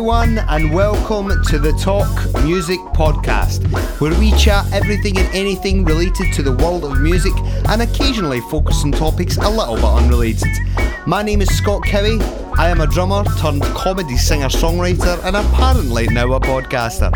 everyone, and welcome to the Talk Music Podcast, where we chat everything and anything related to the world of music and occasionally focus on topics a little bit unrelated. My name is Scott Cowie. I am a drummer turned comedy singer songwriter and apparently now a podcaster.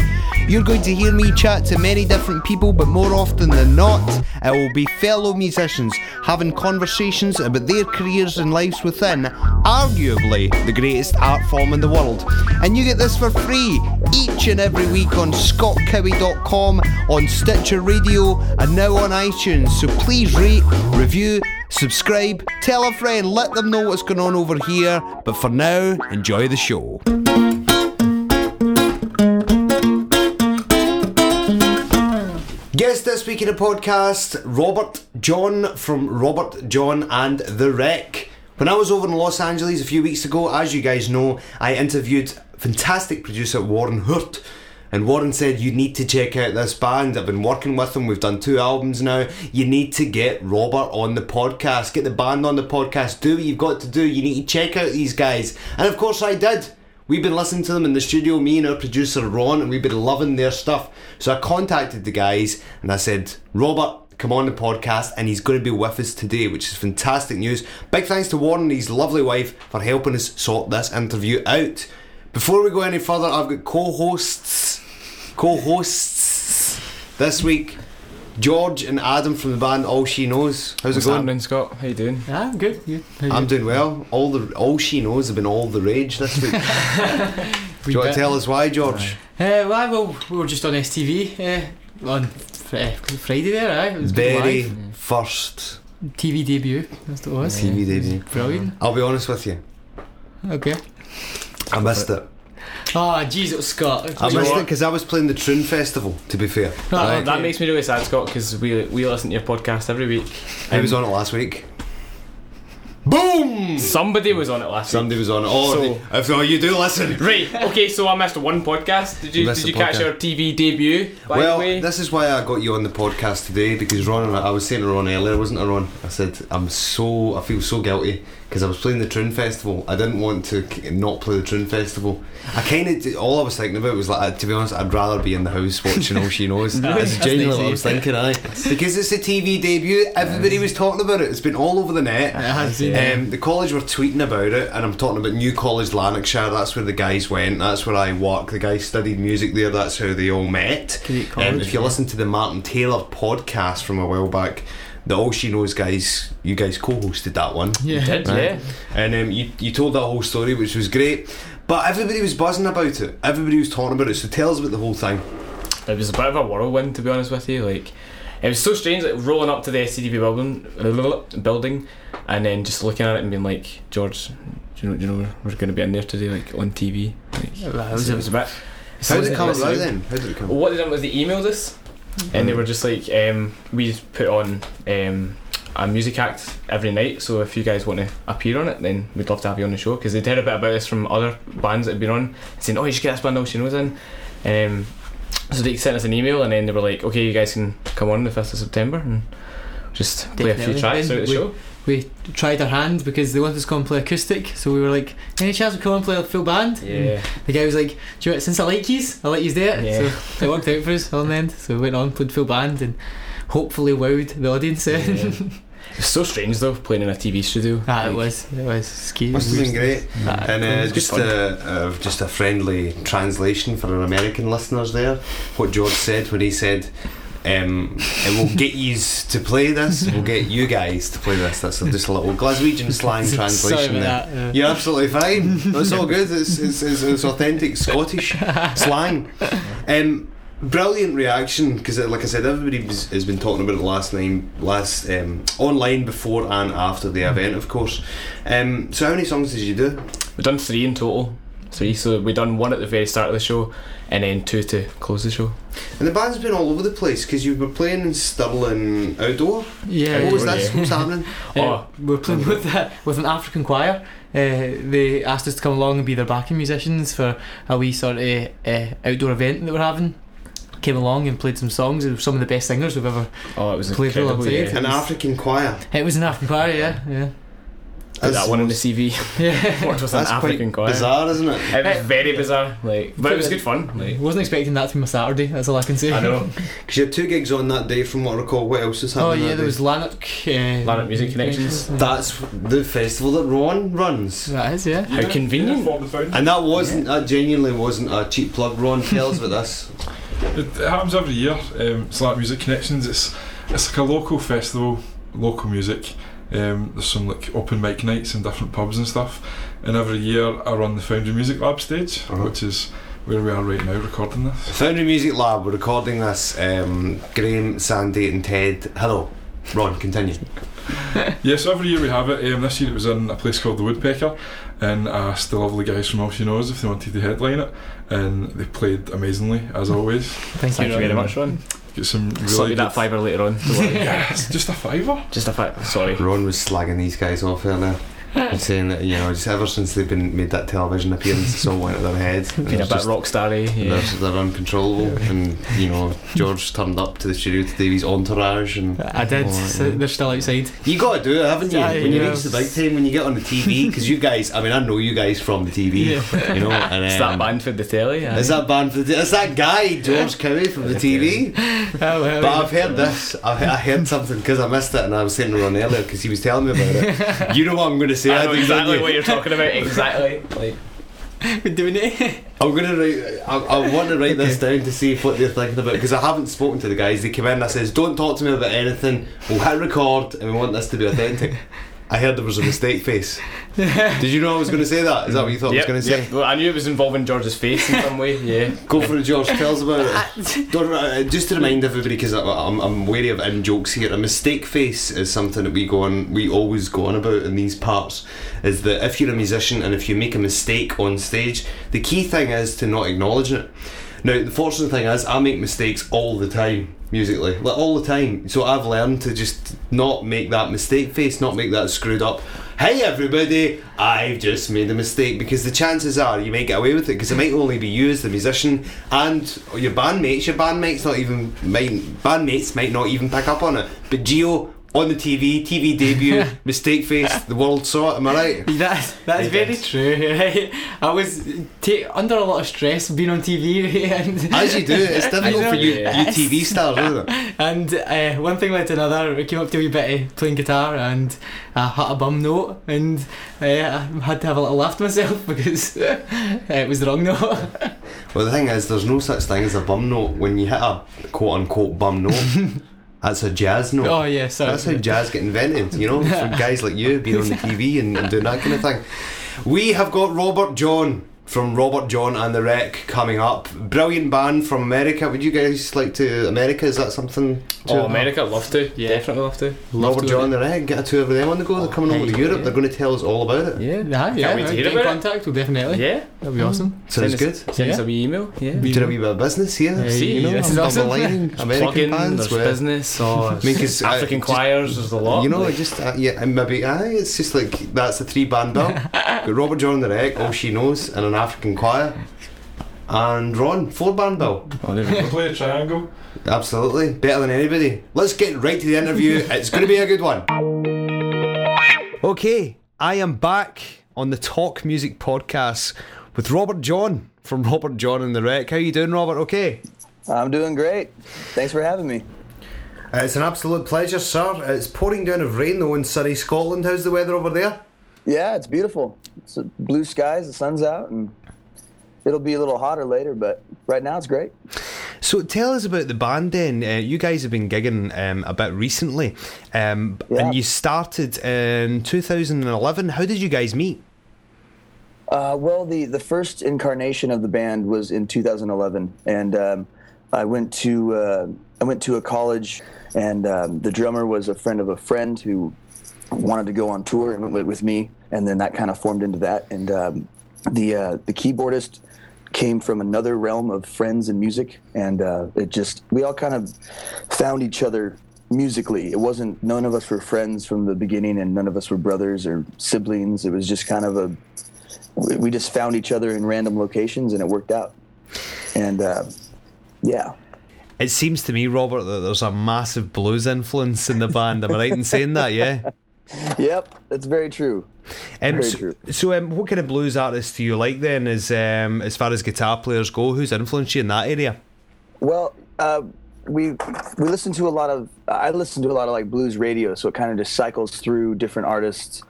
You're going to hear me chat to many different people, but more often than not, it will be fellow musicians having conversations about their careers and lives within arguably the greatest art form in the world. And you get this for free each and every week on scottcowie.com, on Stitcher Radio, and now on iTunes. So please rate, review, subscribe, tell a friend, let them know what's going on over here. But for now, enjoy the show. This week in the podcast, Robert John from Robert John and the Wreck. When I was over in Los Angeles a few weeks ago, as you guys know, I interviewed fantastic producer Warren Huart. And Warren said, You need to check out this band. I've been working with them. We've done two albums now. You need to get Robert on the podcast. Get the band on the podcast. Do what you've got to do. You need to check out these guys. And of course, I did. We've been listening to them in the studio, me and our producer Ron, and we've been loving their stuff. So I contacted the guys and I said, Robert, come on the podcast, and he's going to be with us today, which is fantastic news. Big thanks to Warren and his lovely wife for helping us sort this interview out. Before we go any further, I've got co hosts. Co hosts this week. George and Adam from the band All She Knows. How's What's it going? happening, Scott? How you doing? Ah, I'm good. good. You I'm doing? doing well. All the all she knows have been all the rage this week. Do you want to tell us why, George? Uh, well, well, we were just on STV uh, on fr- uh, Friday there, aye. It was good Very live. first TV debut. That's what it was. TV debut. Brilliant. I'll be honest with you, Okay. I missed it. Ah, jeez, it was Scott. I you know missed it because I was playing the Troon Festival. To be fair, Oh, right? okay. That makes me really sad, Scott, because we we listen to your podcast every week. I was on it last week. Boom! Somebody was on it last Somebody was on it. Oh, So- the- if oh, you do listen. week. Right. Okay. So I missed one podcast. Did you Missed did you the catch podcast. our TV debut? By well, the way. this is why I got you on the podcast today because Ron and I, I was saying to Ron earlier, wasn't I, Ron? I said I'm so I feel so guilty because I was playing the Troon Festival. I didn't want to k- not play the Troon Festival. I kind of all I was thinking about was like, to be honest, I'd rather be in the house watching all she knows. That's That's genuinely what I was thinking. I because it's a TV debut. Everybody was talking about it. It's been all over the net. It has been. Um, the college were tweeting about it, and I'm talking about New College Lanarkshire. That's where the guys went. That's where I work. The guys studied music there. That's how they all met. Great Um, college, if you yeah. listen to the Martin Taylor podcast from a while back, the All She Knows guys, you guys co-hosted that one, yeah. You did, Right. yeah. and um, you you told that whole story, which was great. But everybody was buzzing about it. Everybody was talking about it. So tell us about the whole thing. It was a bit of a whirlwind, to be honest with you. Like, it was so strange, like rolling up to the SCTV building, building, and then just looking at it and being like, George, do you know, do you know we're, going to be in there today, like on TV. Like, Well, was it was a bit. How did it come about then? How did it come? What they done was they emailed us, and they were just like, um, we put on um, a music act every night. So if you guys want to appear on it, then we'd love to have you on the show because they'd heard a bit about this from other bands that had been on, saying, "Oh, you should get this band she knows in." Um, so they sent us an email, and then they were like, "Okay, you guys can come on the fifth of September and just play a few Definitely. tracks Then out the we- show." We tried our hand because they wanted us to come and play acoustic, so we were like, any chance we come and play a full band? Yeah. The guy was like, do you know what, since I like yous, I'll let yous do it. Yeah. So it worked out for us on the end. So we went on, played full band, and hopefully wowed the audience. Yeah. It's so strange though playing in a TV studio. ah, it was. It was scary. Must have been great. Ah, And it uh, was just a, uh, just a friendly translation for our American listeners there. What George said when he said, um, "It will get you to play this. We'll get you guys to play this." That's just a little Glaswegian slang translation there. that. You're absolutely fine. It's all good. It's, it's, it's, it's authentic Scottish slang. Um, brilliant reaction because, like I said, everybody was, has been talking about it last nine, last um, online before and after the event, of course. Um, so, how many songs did you do? We've done three in total. Three, so we've done one at the very start of the show, and then two to close the show. And the band's been all over the place because you were playing in Stirling outdoor. Yeah. what was yeah. this? What's happening? Uh, Oh. we're playing with uh, with an African choir. Uh, they asked us to come along and be their backing musicians for a wee sort of uh, outdoor event that we're having. Came along and played some songs. It was some of the best singers we've ever. Oh, it was Played incredible. alongside. Yeah. An African choir. It was an African choir, yeah, yeah. Put that one in the most- CV. Yeah. Worked with an That's African quite choir. bizarre, isn't it? It was very bizarre, like, but it was good fun. Like, Wasn't expecting that to be my Saturday. That's all I can say. I know. Because you had two gigs on that day, from what I recall. What else was happening? Oh yeah, that there day? was Lanark. Uh, Lanark Music Connections. That's the festival that Ron runs. That is, yeah. How convenient. Yeah, for. And that wasn't, that genuinely wasn't a cheap plug. Ron, with us about this. It, it happens every year. Um, Slack Music Connections. It's it's like a local festival, local music. Um, there's some like open mic nights in different pubs and stuff. And every year I run the Foundry Music Lab stage, Uh-huh. which is where we are right now recording this. Foundry Music Lab, we're recording this. Um, Graham, Sandy, and Ted. Hello. Ron, continue. Yeah, so every year we have it. Um, this year it was in a place called the Woodpecker, and I asked the lovely guys from All She Knows if they wanted to headline it, and they played amazingly as hmm. always. Thank, Thank you very much, Ron. Get some Slip really me good. that fiver later on. don't. Yeah, it's just a fiver. Just a fiver. Sorry. Ron was slagging these guys off earlier. And saying that, you know, just ever since they've been made that television appearance, it's all went to their head. and Being a bit rock starry. They're, they're uncontrollable, and you know George turned up to the studio to do his entourage, and I did. So yeah. they're still outside. you got to do it, haven't you? Yeah, when you yeah. reach the big time, when you get on the TV, because you guys, I mean, I know you guys from the TV, you know, and It's that um, band for the telly. Yeah. Is that band for the? It's that guy George Cowie from the TV. Oh, well, But I've heard this. I, I heard something because I missed it, and I was sitting around earlier because he was telling me about it. You know what I'm going to say? I know think, exactly you? what you're talking about. Exactly. Like, we're doing it. I'm gonna write. I, I want to write this down to see what they're thinking about because I haven't spoken to the guys. They came in. and I says, "Don't talk to me about anything. We'll hit record, and we want this to be authentic." I heard there was a mistake face. Did you know I was going to say that? Is that what you thought yep, I was going to yep. say? Well, I knew it was involving George's face in some way. Yeah. Go for it, George. Tell us about it. Don't, uh, just to remind everybody, because I'm, I'm wary of in jokes here. A mistake face is something that we go on. We always go on about in these parts. Is that if you're a musician and if you make a mistake on stage, the key thing is to not acknowledge it. Now, the fortunate thing is, I make mistakes all the time musically, like all the time. So I've learned to just not make that mistake face, not make that screwed up. Hey everybody, I've just made a mistake because the chances are you may get away with it because it might only be you as the musician and your bandmates. Your bandmates not even might bandmates might not even pick up on it. But Geo on the TV, TV debut, mistake face, the world saw it. Am I right? That, that's He very does. true. Right? I was ta- under a lot of stress being on TV, and As you do, it's difficult I for know. you, you TV stars, isn't it? and uh, one thing led to another. We came up to a wee bit of playing guitar, and I hit a bum note, and uh, I had to have a little laugh to myself because uh, it was the wrong note. Well, the thing is, there's no such thing as a bum note when you hit a quote unquote bum note. That's a jazz note. oh yeah, sorry. That's how jazz get invented, you know, from guys like you being on the TV and, and doing that kind of thing. We have got Robert John from Robert John and the Wreck coming up. Brilliant band from America. Would you guys like to America? Is that something? To Oh, America, love to. Yeah. Definitely love to. Love Robert to John and the Wreck. Get a tour of them on the go. They're coming oh, over to Europe. yeah. They're going to tell us all about it. Yeah. Yeah, yeah. wait to right, hear get in about it. contact. We'll definitely. Yeah. That'd be mm. awesome. Sounds Send good. Us, send us a wee email. Yeah. We did a wee bit of business here. Hey, you know, this is awesome. aligning American Plug-in, bands there's with business. Or I mean, 'cause I- African just- choirs. There's a lot. You know, like- just uh, yeah, and maybe aye, it's just like that's a three band bill. Got Robert John and the Wreck, all she knows, and an African choir, and Ron four band bill. Oh, there we We go. play a triangle. Absolutely, better than anybody. Let's get right to the interview. it's going to be a good one. Okay, I am back on the Talk Music podcast with Robert John from Robert John and the Wreck. How you doing, Robert? Okay. I'm doing great. Thanks for having me. Uh, it's an absolute pleasure, sir. It's pouring down of rain though in Surrey, Scotland. How's the weather over there? Yeah, it's beautiful. It's blue skies, the sun's out, and it'll be a little hotter later, but right now it's great. So tell us about the band then. Uh, you guys have been gigging um, a bit recently, um, Yeah. and you started in 2011. How did you guys meet? Uh, well, the, the first incarnation of the band was in 2011, and um, I went to uh, I went to a college, and um, the drummer was a friend of a friend who wanted to go on tour and went with me, and then that kind of formed into that. And um, the uh, the keyboardist came from another realm of friends and music, and uh, it just we all kind of found each other musically. It wasn't none of us were friends from the beginning, and none of us were brothers or siblings. It was just kind of a we just found each other in random locations, and it worked out. And uh, yeah. It seems to me, Robert, that there's a massive blues influence in the band. Am I right in saying that? Yeah. yep, that's very true. Um, Very so, true. so um, what kind of blues artists do you like then? As um, as far as guitar players go, who's influenced you in that area? Well, uh, we we listen to a lot of. I listen to a lot of like blues radio, so it kind of just cycles through different artists.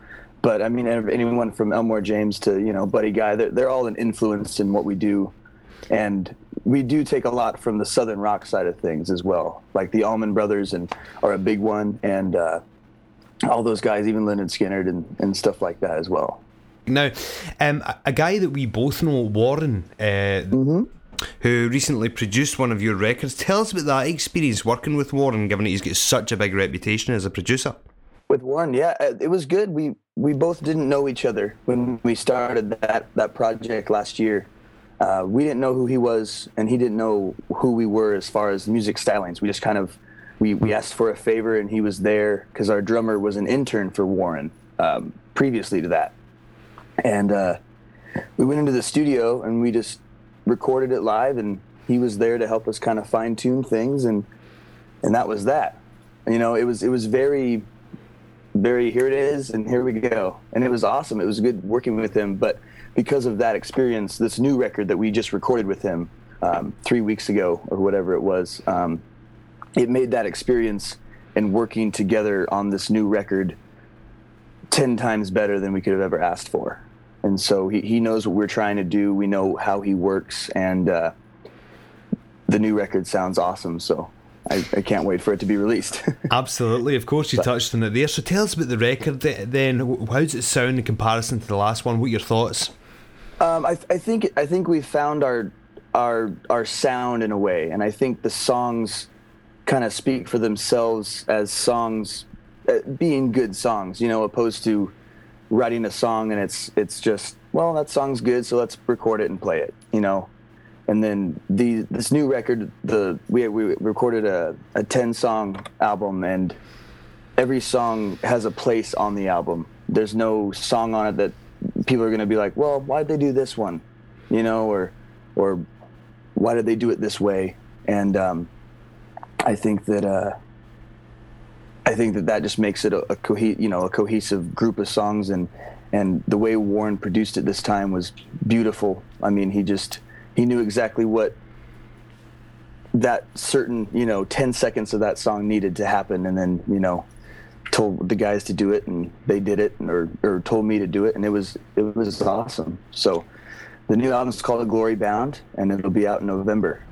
But I mean, anyone from Elmore James to you know Buddy Guy, they're, they're all an influence in what we do, and we do take a lot from the southern rock side of things as well. Like the Allman Brothers and are a big one, and uh, all those guys, even Lynyrd Skynyrd and, and stuff like that as well. Now, um, a, guy that we both know, Warren, uh, who recently produced one of your records. Tell us about that experience working with Warren, given that he's got such a big reputation as a producer. With Warren, yeah, uh, it was good. We we both didn't know each other when we started that that project last year. Uh, we didn't know who he was, and he didn't know who we were as far as music stylings. We just kind of we we asked for a favor, and he was there because our drummer was an intern for Warren um, previously to that, and uh, we went into the studio and we just recorded it live, and he was there to help us kind of fine tune things, and and that was that. You know, it was it was very very here it is and here we go. And it was awesome. It was good working with him but because of that experience this new record that we just recorded with him um, three weeks ago or whatever it was um, it made that experience and working together on this new record 10 times better than we could have ever asked for and so he, he knows what we're trying to do we know how he works and uh, the new record sounds awesome so I, I can't wait for it to be released Absolutely, of course, you touched on it there. So tell us about the record then. How does it sound in comparison to the last one? What are your thoughts? Um, I, I think I think we found our our our sound in a way, and I think the songs kind of speak for themselves as songs, uh, being good songs. You know, opposed to writing a song and it's it's just well that song's good, so let's record it and play it. You know, and then the this new record, the we we recorded a a ten song album, and every song has a place on the album. There's no song on it that people are going to be like, well, why'd they do this one, you know, or or why did they do it this way? And um, I think that uh, I think that that just makes it a, a cohe- you know a cohesive group of songs, and and the way Warren produced it this time was beautiful. I mean, he just he knew exactly what that certain you know 10 seconds of that song needed to happen. And then you know told the guys to do it and they did it or or told me to do it. And it was it was awesome. So the new album's called glory bound and it'll be out in november.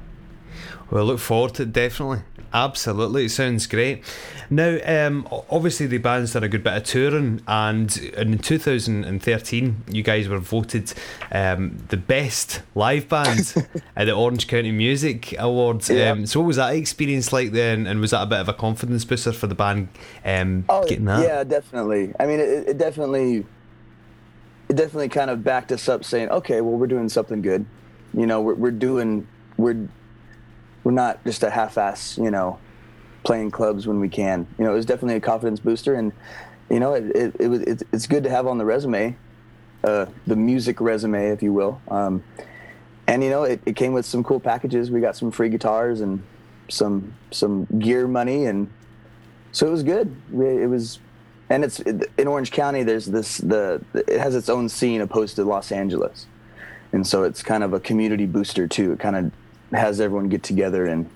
Well, look forward to it, definitely. Absolutely, it sounds great. Now, um, obviously, the band's done a good bit of touring, and in 2013, you guys were voted um, the best live band at the Orange County Music Awards. Yeah. Um, so, what was that experience like then, and was that a bit of a confidence booster for the band um, getting that? Oh, yeah definitely i mean it, it definitely it definitely kind of backed us up saying okay well we're doing something good you know we're, we're doing we're we're not just a half-ass you know playing clubs when we can you know it was definitely a confidence booster and you know it, it, it was it's, it's good to have on the resume uh, the music resume if you will um, and you know it, it came with some cool packages we got some free guitars and some some gear money and so it was good. It was, and it's in Orange County. There's this the it has its own scene opposed to Los Angeles, and so it's kind of a community booster too. It kind of has everyone get together and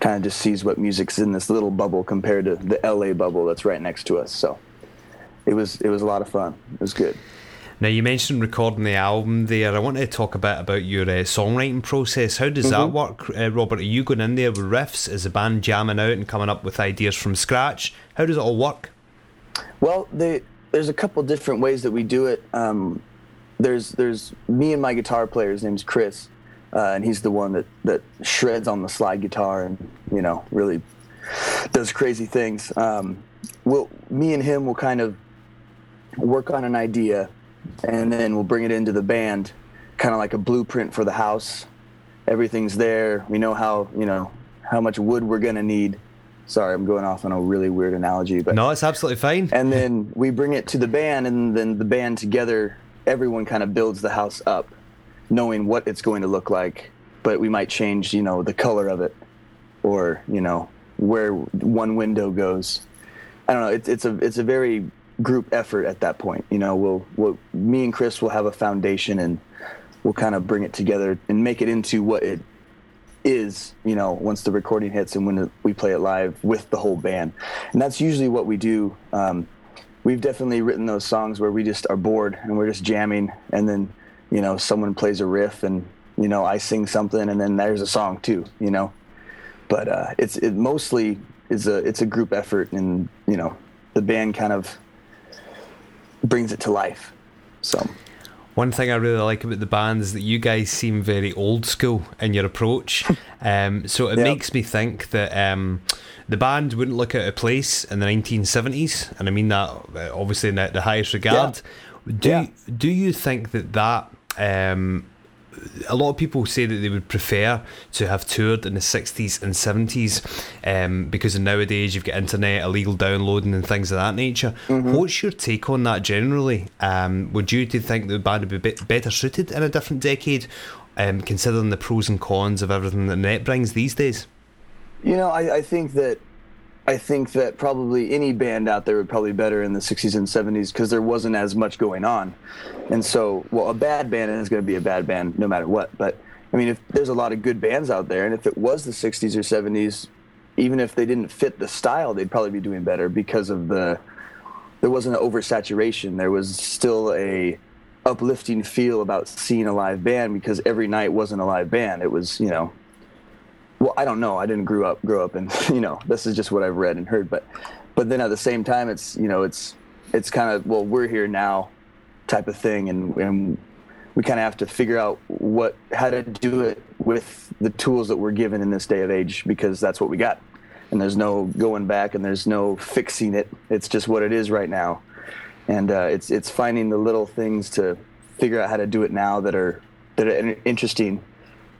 kind of just sees what music's in this little bubble compared to the LA bubble that's right next to us. So it was it was a lot of fun. It was good. Now, you mentioned recording the album there. I want to talk a bit about your uh, songwriting process. How does that work, uh, Robert? Are you going in there with riffs? Is the band jamming out and coming up with ideas from scratch? How does it all work? Well, the, there's a couple different ways that we do it. Um, there's there's me and my guitar player. His name's Chris, uh, and he's the one that that shreds on the slide guitar and you know really does crazy things. Um, we'll me and him will kind of work on an idea, and then we'll bring it into the band, kind of like a blueprint for the house. Everything's there. We know how you know how much wood we're gonna need. Sorry, I'm going off on a really weird analogy, but No, it's absolutely fine. and then we bring it to the band and then the band together everyone kind of builds the house up knowing what it's going to look like but we might change you know the color of it or you know where one window goes i don't know it's, it's a it's a very group effort at that point. You know, we'll, we'll me and Chris will have a foundation and we'll kind of bring it together and make it into what it is. You know, once the recording hits and when we play it live with the whole band, and that's usually what we do. Um, we've definitely written those songs where we just are bored and we're just jamming, and then you know someone plays a riff and you know I sing something and then there's a song too. You know, but uh, it's it mostly is a it's a group effort and you know the band kind of brings it to life. So. One thing I really like about the band is that you guys seem very old school in your approach. Um, so it yep. makes me think that um, the band wouldn't look out of place in the 1970s, and I mean that uh, obviously in the, the highest regard. Yeah. Do yeah. do you think that that um, a lot of people say that they would prefer to have toured in the 60s and 70s um, because nowadays you've got internet, illegal downloading, and things of that nature. Mm-hmm. What's your take on that generally? Um, would you do think the band would be better suited in a different decade, um, considering the pros and cons of everything that net brings these days? You know, I, I think that I think that probably any band out there would probably be better in the 60s and 70s because there wasn't as much going on. And so, well, a bad band is going to be a bad band no matter what. But I mean, if there's a lot of good bands out there, and if it was the 60s or 70s, even if they didn't fit the style, they'd probably be doing better because of the there wasn't an oversaturation. There was still a uplifting feel about seeing a live band because every night wasn't a live band. It was, you know, well, I don't know. I didn't grow up grow up, and you know, this is just what I've read and heard. But, but then at the same time, it's you know, it's it's kind of well, we're here now, type of thing, and and we kind of have to figure out what how to do it with the tools that we're given in this day of age because that's what we got, and there's no going back and there's no fixing it. It's just what it is right now, and uh, it's it's finding the little things to figure out how to do it now that are that are interesting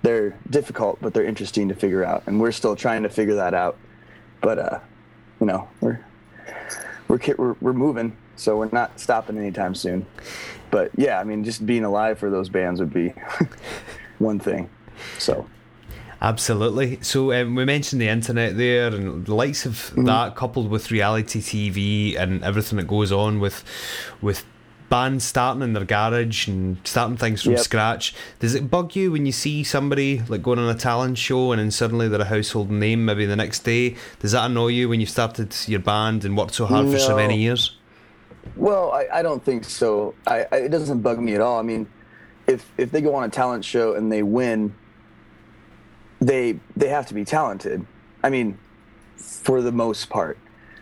they're difficult, but they're interesting to figure out, and we're still trying to figure that out. But uh, you know, we're we're we're, we're moving, so we're not stopping anytime soon. But yeah, I mean, just being alive for those bands would be one thing. So. Absolutely. So um, we mentioned the internet there, and the likes of mm-hmm. that, coupled with reality TV and everything that goes on with with bands starting in their garage and starting things from yep. scratch. Does it bug you when you see somebody like going on a talent show and then suddenly they're a household name maybe the next day? Does that annoy you when you started your band and worked so hard no. for so many years? Well, I, I don't think so. I, I, it doesn't bug me at all. I mean, if if they go on a talent show and they win, they they have to be talented. I mean, for the most part.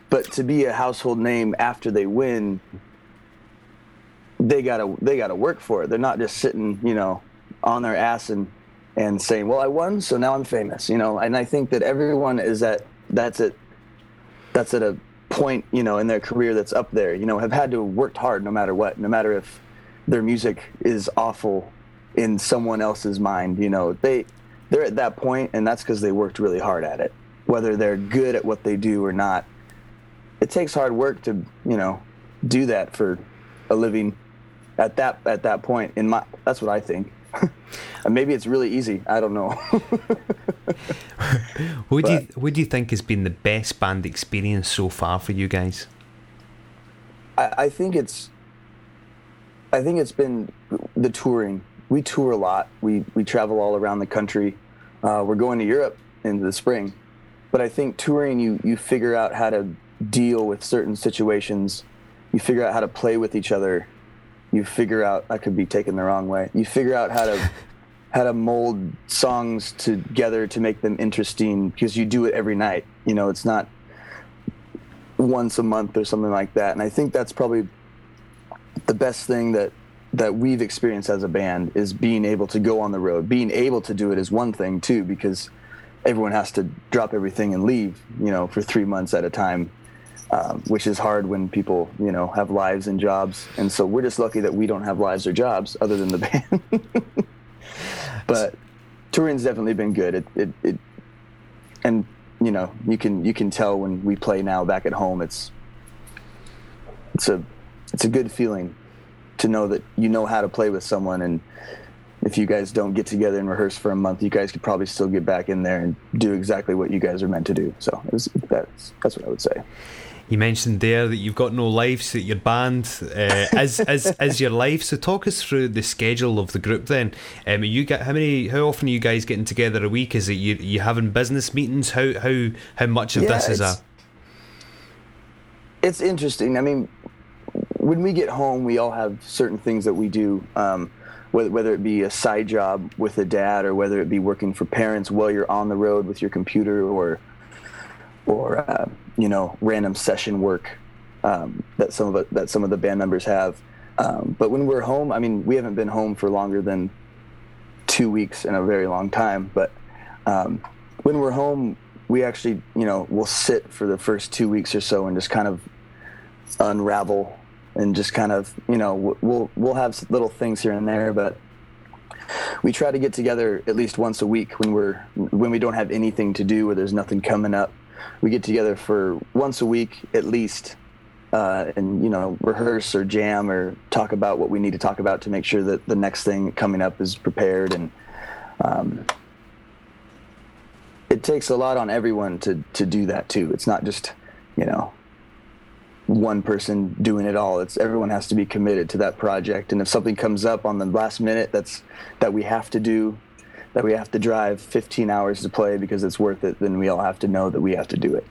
But to be a household name after they win, they gotta they gotta work for it. They're not just sitting, you know, on their ass and and saying, "Well, I won, so now I'm famous." You know, and I think that everyone is at that's it. That's at a point, you know, in their career that's up there. You know, have had to worked hard no matter what, no matter if their music is awful in someone else's mind. You know, they they're at that point, and that's because they worked really hard at it. Whether they're good at what they do or not, it takes hard work to you know do that for a living at that at that point in my that's what I think. maybe it's really easy. I don't know. what do you what do you think has been the best band experience so far for you guys? I, I think it's I think it's been the touring. We tour a lot. We we travel all around the country. Uh, we're going to Europe in the spring, but I think touring you you figure out how to deal with certain situations. You figure out how to play with each other you figure out I could be taken the wrong way. You figure out how to how to mold songs together to make them interesting because you do it every night. You know, it's not once a month or something like that. And I think that's probably the best thing that that we've experienced as a band is being able to go on the road. Being able to do it is one thing too because everyone has to drop everything and leave, you know, for 3 months at a time um, which is hard when people you know have lives and jobs. And so we're just lucky that we don't have lives or jobs other than the band. But touring's definitely been good. It, it, it and you know you can you can tell when we play now back at home it's it's a it's a good feeling to know that you know how to play with someone. And if you guys don't get together and rehearse for a month, you guys could probably still get back in there and do exactly what you guys are meant to do. So was, that's that's what I would say You mentioned there that you've got no life, so your band uh, as is is your life. So talk us through the schedule of the group. Then, um, you get how many? How often are you guys getting together a week? Is it you you having business meetings? How how how much of Yeah, this is a it's- It's interesting. I mean, when we get home, we all have certain things that we do. Um, whether, whether it be a side job with a dad, or whether it be working for parents while you're on the road with your computer, or or uh, you know random session work um, that some of that some of the band members have. Um, but when we're home, I mean, we haven't been home for longer than two weeks in a very long time. But um, when we're home, we actually, you know, we'll sit for the first two weeks or so and just kind of unravel and just kind of, you know, we'll we'll have little things here and there, but we try to get together at least once a week when we're when we don't have anything to do or there's nothing coming up. We get together for once a week at least, uh, and you know rehearse or jam or talk about what we need to talk about to make sure that the next thing coming up is prepared and. Um, it takes a lot on everyone to to do that too. It's not just, you know, one person doing it all. It's everyone has to be committed to that project. And if something comes up on the last minute that's that we have to do, that we have to drive 15 hours to play because it's worth it, then we all have to know that we have to do it,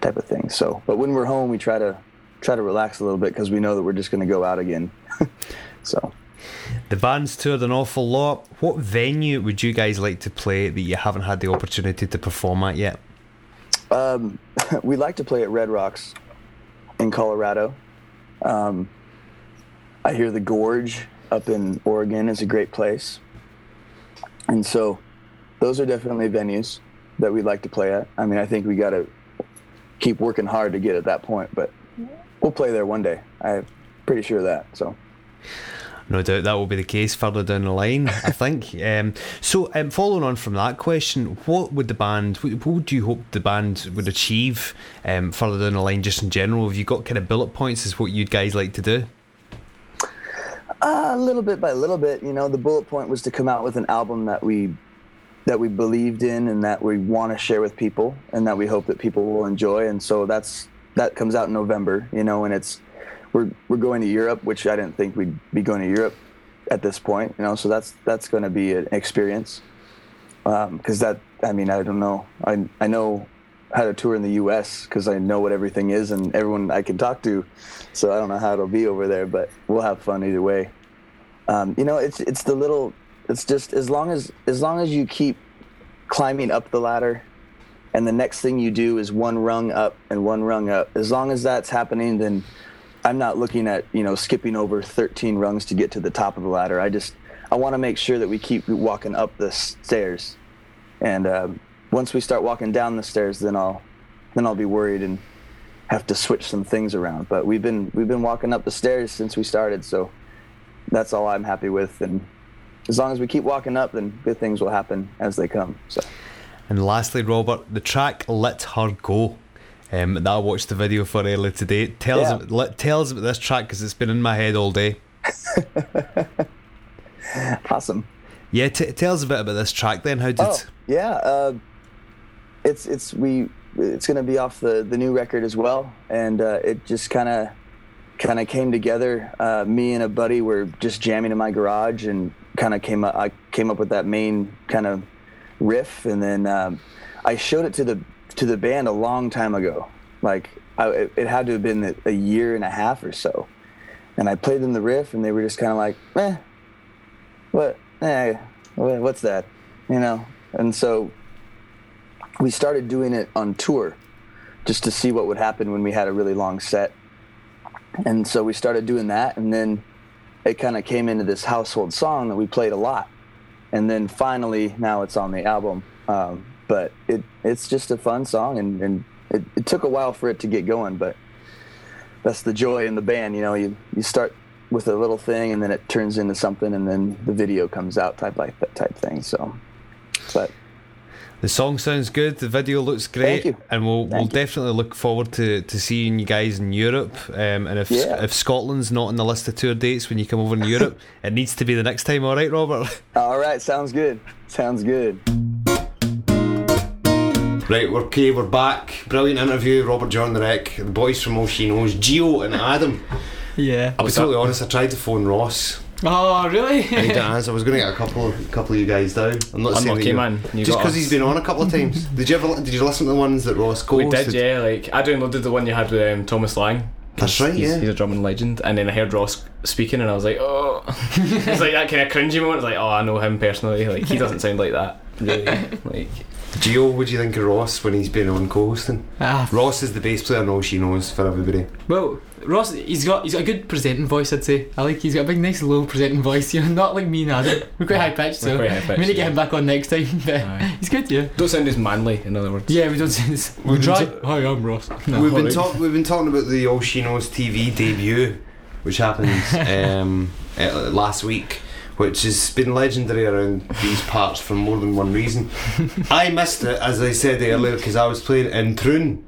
type of thing. So, but when we're home, we try to try to relax a little bit because we know that we're just going to go out again. so. The band's toured an awful lot. What venue would you guys like to play that you haven't had the opportunity to perform at yet? Um, we like to play at Red Rocks in Colorado. Um, I hear the Gorge up in Oregon is a great place. And so those are definitely venues that we'd like to play at. I mean, I think we got to keep working hard to get at that point, but we'll play there one day. I'm pretty sure of that. So. No doubt that will be the case further down the line, I think. Um, so, um, following on from that question, what would the band, what what would you hope the band would achieve um, further down the line, just in general? Have you got kind of bullet points as what you'd guys like to do? Uh, a little bit by little bit, you know, the bullet point was to come out with an album that we that we believed in and that we want to share with people and that we hope that people will enjoy. And so that's that comes out in November, you know, and it's we're we're going to Europe, which I didn't think we'd be going to Europe at this point, you know. So that's that's going to be an experience because that I mean I don't know I I know how to tour in the U.S. because I know what everything is and everyone I can talk to, so I don't know how it'll be over there, but we'll have fun either way. Um, you know, it's it's the little it's just as long as as long as you keep climbing up the ladder and the next thing you do is one rung up and one rung up as long as that's happening then i'm not looking at you know skipping over 13 rungs to get to the top of the ladder i just i want to make sure that we keep walking up the stairs and um, once we start walking down the stairs then i'll then i'll be worried and have to switch some things around but we've been we've been walking up the stairs since we started so that's all i'm happy with and as long as we keep walking up then good things will happen as they come so And lastly, Robert, the track "Let Her Go." Um, that I watched the video for earlier today. Tell us, Yeah. about, let, tell us about this track because it's been in my head all day. awesome Yeah, t- tell us a bit about this track. Then, how did? Oh, yeah. Uh, it's it's we it's gonna be off the the new record as well, and uh, it just kind of kind of came together. Uh, me and a buddy were just jamming in my garage, and kind of came up. I came up with that main kind of riff, and then um, I showed it to the to the band a long time ago. Like I, it, it had to have been a year and a half or so, and I played them the riff, and they were just kind of like, "Eh, what? Eh, what's that?" You know. And so we started doing it on tour, just to see what would happen when we had a really long set. And so we started doing that, and then it kind of came into this household song that we played a lot. And then finally, now it's on the album. Um, but it it's just a fun song, and, and it, it took a while for it to get going, but that's the joy in the band. You know, you you start with a little thing, and then it turns into something, and then the video comes out type like that type thing. So, but The song sounds good. The video looks great, Thank you. and we'll we'll you. definitely look forward to, to seeing you guys in Europe. Um, and if Yeah. if Scotland's not on the list of tour dates when you come over in Europe, it needs to be the next time. All right, Robert. all right, sounds good. Sounds good. Right, we're okay, we're back. Brilliant interview, Robert John the Wreck, the boys from All She Knows, Geo and Adam. Yeah. I'll be totally honest, I tried to phone Ross. Oh, really? I didn't answer. I was going to get a couple of, couple of you guys down. I'm not saying that Unlucky you- man. You Just got because us. he's been on a couple of times. did you ever? Did you listen to the ones that Ross co We did, yeah. Like I downloaded the one you had with um, Thomas Lang. That's right, he's, yeah. He's a drumming legend, and then I heard Ross speaking, and I was like, oh, it's like that kind of cringy moment. It's like, oh, I know him personally. Like he doesn't sound like that. Really, like Geo, what do you think of Ross when he's been on co-hosting? Ah, Ross is the bass player and All She Knows for everybody. well, Ross, he's got he's got a good presenting voice. I'd say. I like he's got a big, nice, low presenting voice. You know, not like me and Adam. We're quite high pitched, so. we're quite high I'm pitched, gonna get yeah. him back on next time. But Aye. he's good, yeah. Don't sound as manly, in other words. Yeah, we don't sound as. We've We been try. ta- Hi, I'm Ross. No, we've been alright. talk- we've been talking about the All She Knows TV debut, which happened um, uh, last week, which has been legendary around these parts for more than one reason. I missed it, as I said earlier, because I was playing in Troon,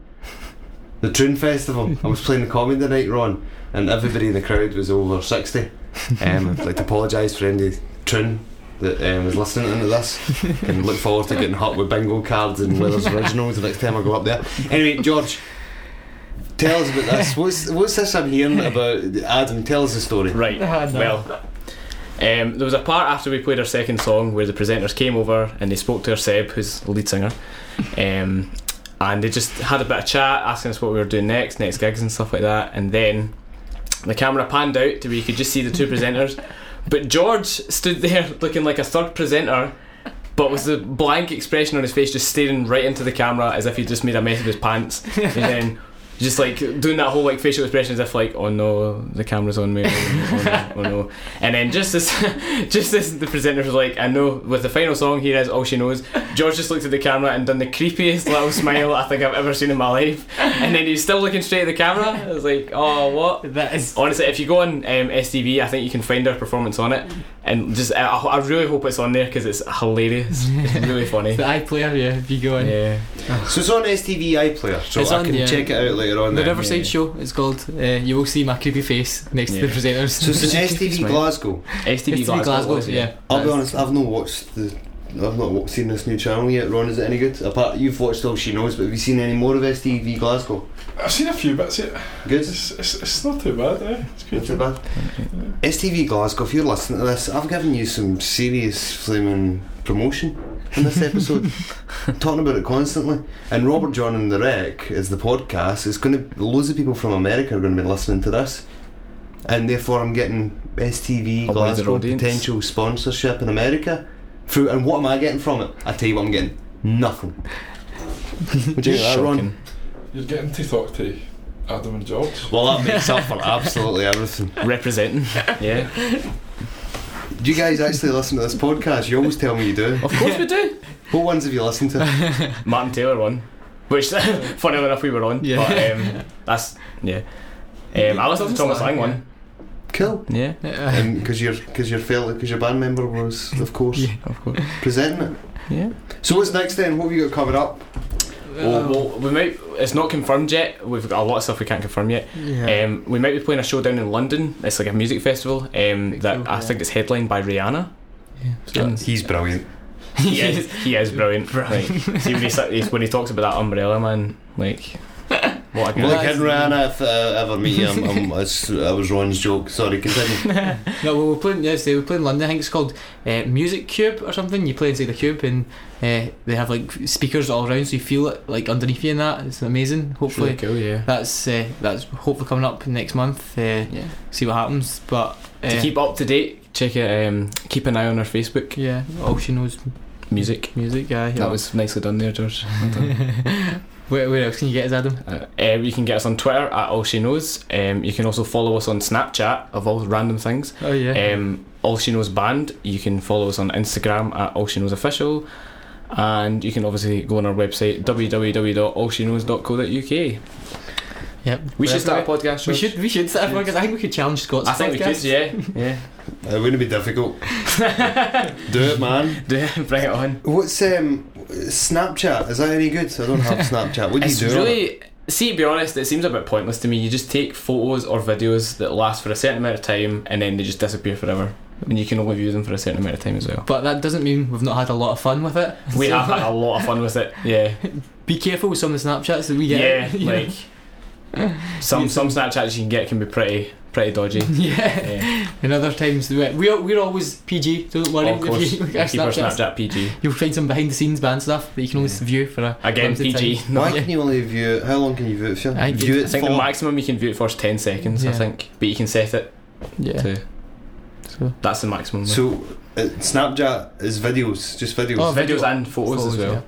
the Troon Festival. I was playing the comedy night, Ron, and everybody in the crowd was over sixty. Um, I'd like to apologise for any Troon that um, was listening to this and look forward to getting hot with bingo cards and Werther's Originals the next time I go up there. Anyway, George, tell us about this. What's what's this I'm hearing about? Adam, tell us the story. Right. No. Well, um, there was a part after we played our second song where the presenters came over and they spoke to our Seb, who's the lead singer, um, and they just had a bit of chat, asking us what we were doing next, next gigs and stuff like that. And then the camera panned out to where you could just see the two presenters, but George stood there looking like a third presenter. But with the blank expression on his face, just staring right into the camera as if he just made a mess of his pants, and then just like doing that whole like facial expression as if like oh no the camera's on me oh no, oh no and then just as just as the presenter was like I know with the final song here is all she knows George just looked at the camera and done the creepiest little smile I think I've ever seen in my life and then he's still looking straight at the camera I was like oh what That is. honestly if you go on um, STV I think you can find our performance on it and just I, I really hope it's on there because it's hilarious it's really funny The iPlayer, yeah. If you go on. yeah So it's on STV iPlayer, so It's I on, can yeah. check it out later on. The then. Riverside yeah. Show, it's called. Uh, you will see my creepy face next to the presenters. So it's STV Glasgow. STV, STV Glasgow, Glasgow, was, yeah. I'll be honest, I've not watched the. I've not seen this new channel yet. Ron, is it any good? Apart, you've watched all she knows, but have you seen any more of STV Glasgow? I've seen a few bits. It, Good. it's, it's, it's not too bad. Eh? It's good. Not too bad. STV Glasgow, if you're listening to this, I've given you some serious flaming promotion in this episode. Talking about it constantly. And Robert John and the Wreck is the podcast. It's going to loads of people from America are going to be listening to this, and therefore I'm getting STV A wider Glasgow potential sponsorship in America. Through and what am I getting from it? I tell you what I'm getting. Nothing. Would you think that, Ron? Shocking. You're getting to talk to Adam and George. Well, that makes up for absolutely everything. representing. Yeah, Do you guys actually listen to this podcast? You always tell me you do. of course we do. What ones have you listened to? Martin Taylor one, which funny enough we were on. Yeah. But um, that's yeah. Um, I listened to Thomas Thomas Lang Lang, one. Cool. Yeah, Because your because your fellow because your band member was of course Yeah. of course. presenting it. Yeah. So what's next then? What have you got covered up? Well, well, we might. It's not confirmed yet. We've got a lot of stuff we can't confirm yet. yeah. Um, we might be playing a show down in London. It's like a music festival. Um, that cool, I yeah. think it's headlined by Rihanna. yeah. So He's brilliant. he is. He is brilliant. Like, see when he, when he talks about that umbrella man, like what a good. Well, like that's- in Rihanna, if uh, ever meet him, um, it's, that was Ron's joke. Sorry, continue. no, well, we're playing yesterday. We're playing London. I think it's called uh, Music Cube or something. You play inside the cube, and uh, they have like speakers all around, so you feel it like underneath you, and that it's amazing. Hopefully, Really cool, yeah. that's uh, that's hopefully coming up next month. Uh, Yeah. See what happens, but uh, To keep up to date, check it. Um, keep an eye on our Facebook. yeah, all she knows Music. music. Yeah, That was nicely done there, George. Well done. where, where else can you get us, Adam? Uh, uh, you can get us on Twitter at All She Knows. Um, you can also follow us on Snapchat of all random things. Oh yeah. Um, all She Knows Band. You can follow us on Instagram at All She Knows Official. And you can obviously go on our website www.allsheknows.co.uk. yep. We should start a Wherever- podcast. We should. We should start because I think we could challenge Scott's I think we could, yeah. Yeah. It wouldn't be difficult. Do it, man. Do- it. Bring it on. What's um Snapchat? Is that any good? So I don't have Snapchat. What do you It's do? on really. See, to be honest, it seems a bit pointless to me. You just take photos or videos that last for a certain amount of time and then they just disappear forever. And you can only view them for a certain amount of time as well. But that doesn't mean we've not had a lot of fun with it. We So- have had a lot of fun with it. Yeah. be careful with some of the Snapchats that we get. Yeah, you know. like some some Snapchats you can get can be pretty pretty dodgy. yeah. Yeah. And other times we- we're we're always PG. Don't worry. of course, if you look at keep our our Snapchats, Snapchat PG. you'll find some behind the scenes band stuff that you can only view for a Again, limited PG. time. No, Why Yeah. can you only view it? How long can you view it for? I view it I think for? the maximum you can view it for is ten seconds. I think, but you can set it Yeah. to So. that's the maximum. So uh, Snapchat is videos, just videos, Oh, videos and photos, as well. yeah.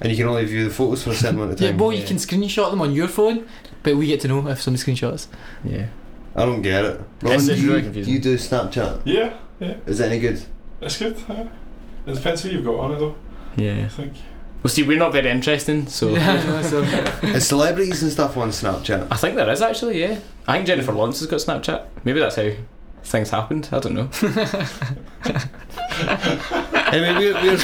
and you can only view the photos for a certain amount of time. Yeah, time. well, you Yeah. can screenshot them on your phone, but we get to know if somebody screenshots. Yeah. I don't get it. Ron, It's do really you, confusing. you do Snapchat? Yeah, yeah, Is it any good? it's good. Yeah. It depends who you've got on it though. Yeah. I think. Well, see, we're not very interesting, so Yeah, so Is celebrities and stuff on Snapchat? I think there is actually. Yeah, I think Jennifer Lawrence has got Snapchat. Maybe that's how things happened. I don't know. anyway, we're, we're,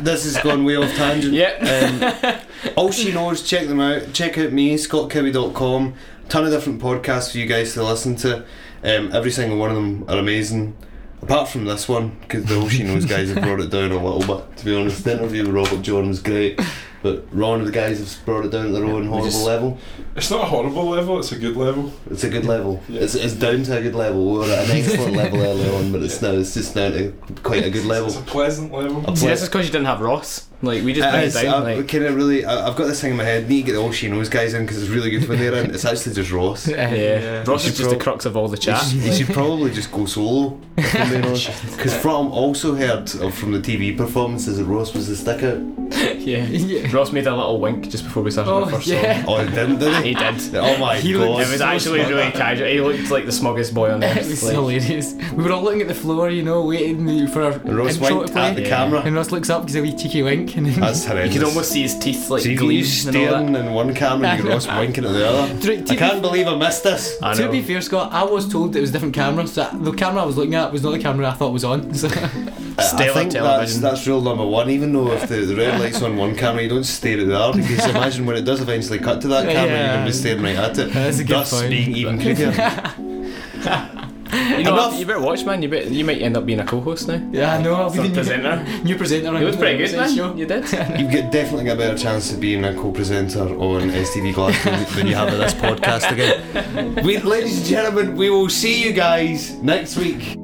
this has gone way off tangent. Yeah. Um, all she knows, check them out. Check out me, scottkibby.com. Ton of different podcasts for you guys to listen to. Um, every single one of them are amazing. Apart from this one, because the All She Knows guys have brought it down a little bit, to be honest. The interview with Robert John was great, but Ron and the guys have brought it down to their own horrible just- level. It's not a horrible level. It's a good level. It's a good level. Yeah. It's, it's down to a good level. We were at an excellent level earlier on, but it's now it's just down to quite a good level. It's a pleasant level. A See, this is because you didn't have Ross. Like we just It it is, down. I, like, kind of really, I, I've got this thing in my head. Need to get the all she knows guys in because it's really good when they're in. It's actually just Ross. yeah. yeah. Ross is should just the crux of all the You chat. should, you should probably just go solo. Because from also heard of, from the TV performances that Ross was the stick out. yeah. Yeah. Ross made a little wink just before we started Oh, our first yeah. song. Oh, he didn't, did he? He did. Oh my He god. looked It was so actually smug. really casual. He looked like the smuggest boy on It earth. was like- hilarious. We were all looking at the floor, you know, waiting for our And Ross intro to winked play. at the Yeah. camera. And Ross looks up, gives a wee cheeky wink, and then That's you horrendous. could almost see his teeth like so you can gleam use and all that. staring in one camera and you Ross winking at the other. To- to I can't believe I missed this. I To know. be fair, Scott, I was told it was a different camera. So the camera I was looking at was not the camera I thought was on. So I- I Stellar think that's, television. that's rule number one. Even though if the, the red light's on one camera, you don't stare at the other because imagine when it does eventually cut to that camera, you're going to be staring right at it. That's a good Thus point. being even creepier. You know, Enough. you better watch, man. You bet you might end up being a co-host now. yeah, I know. I'll be Some the presenter. New presenter. It was on pretty good, man. Show. You did. You get definitely get a better chance of being a co-presenter on STV Glasgow than you have at this podcast again. We, ladies and gentlemen, we will see you guys next week.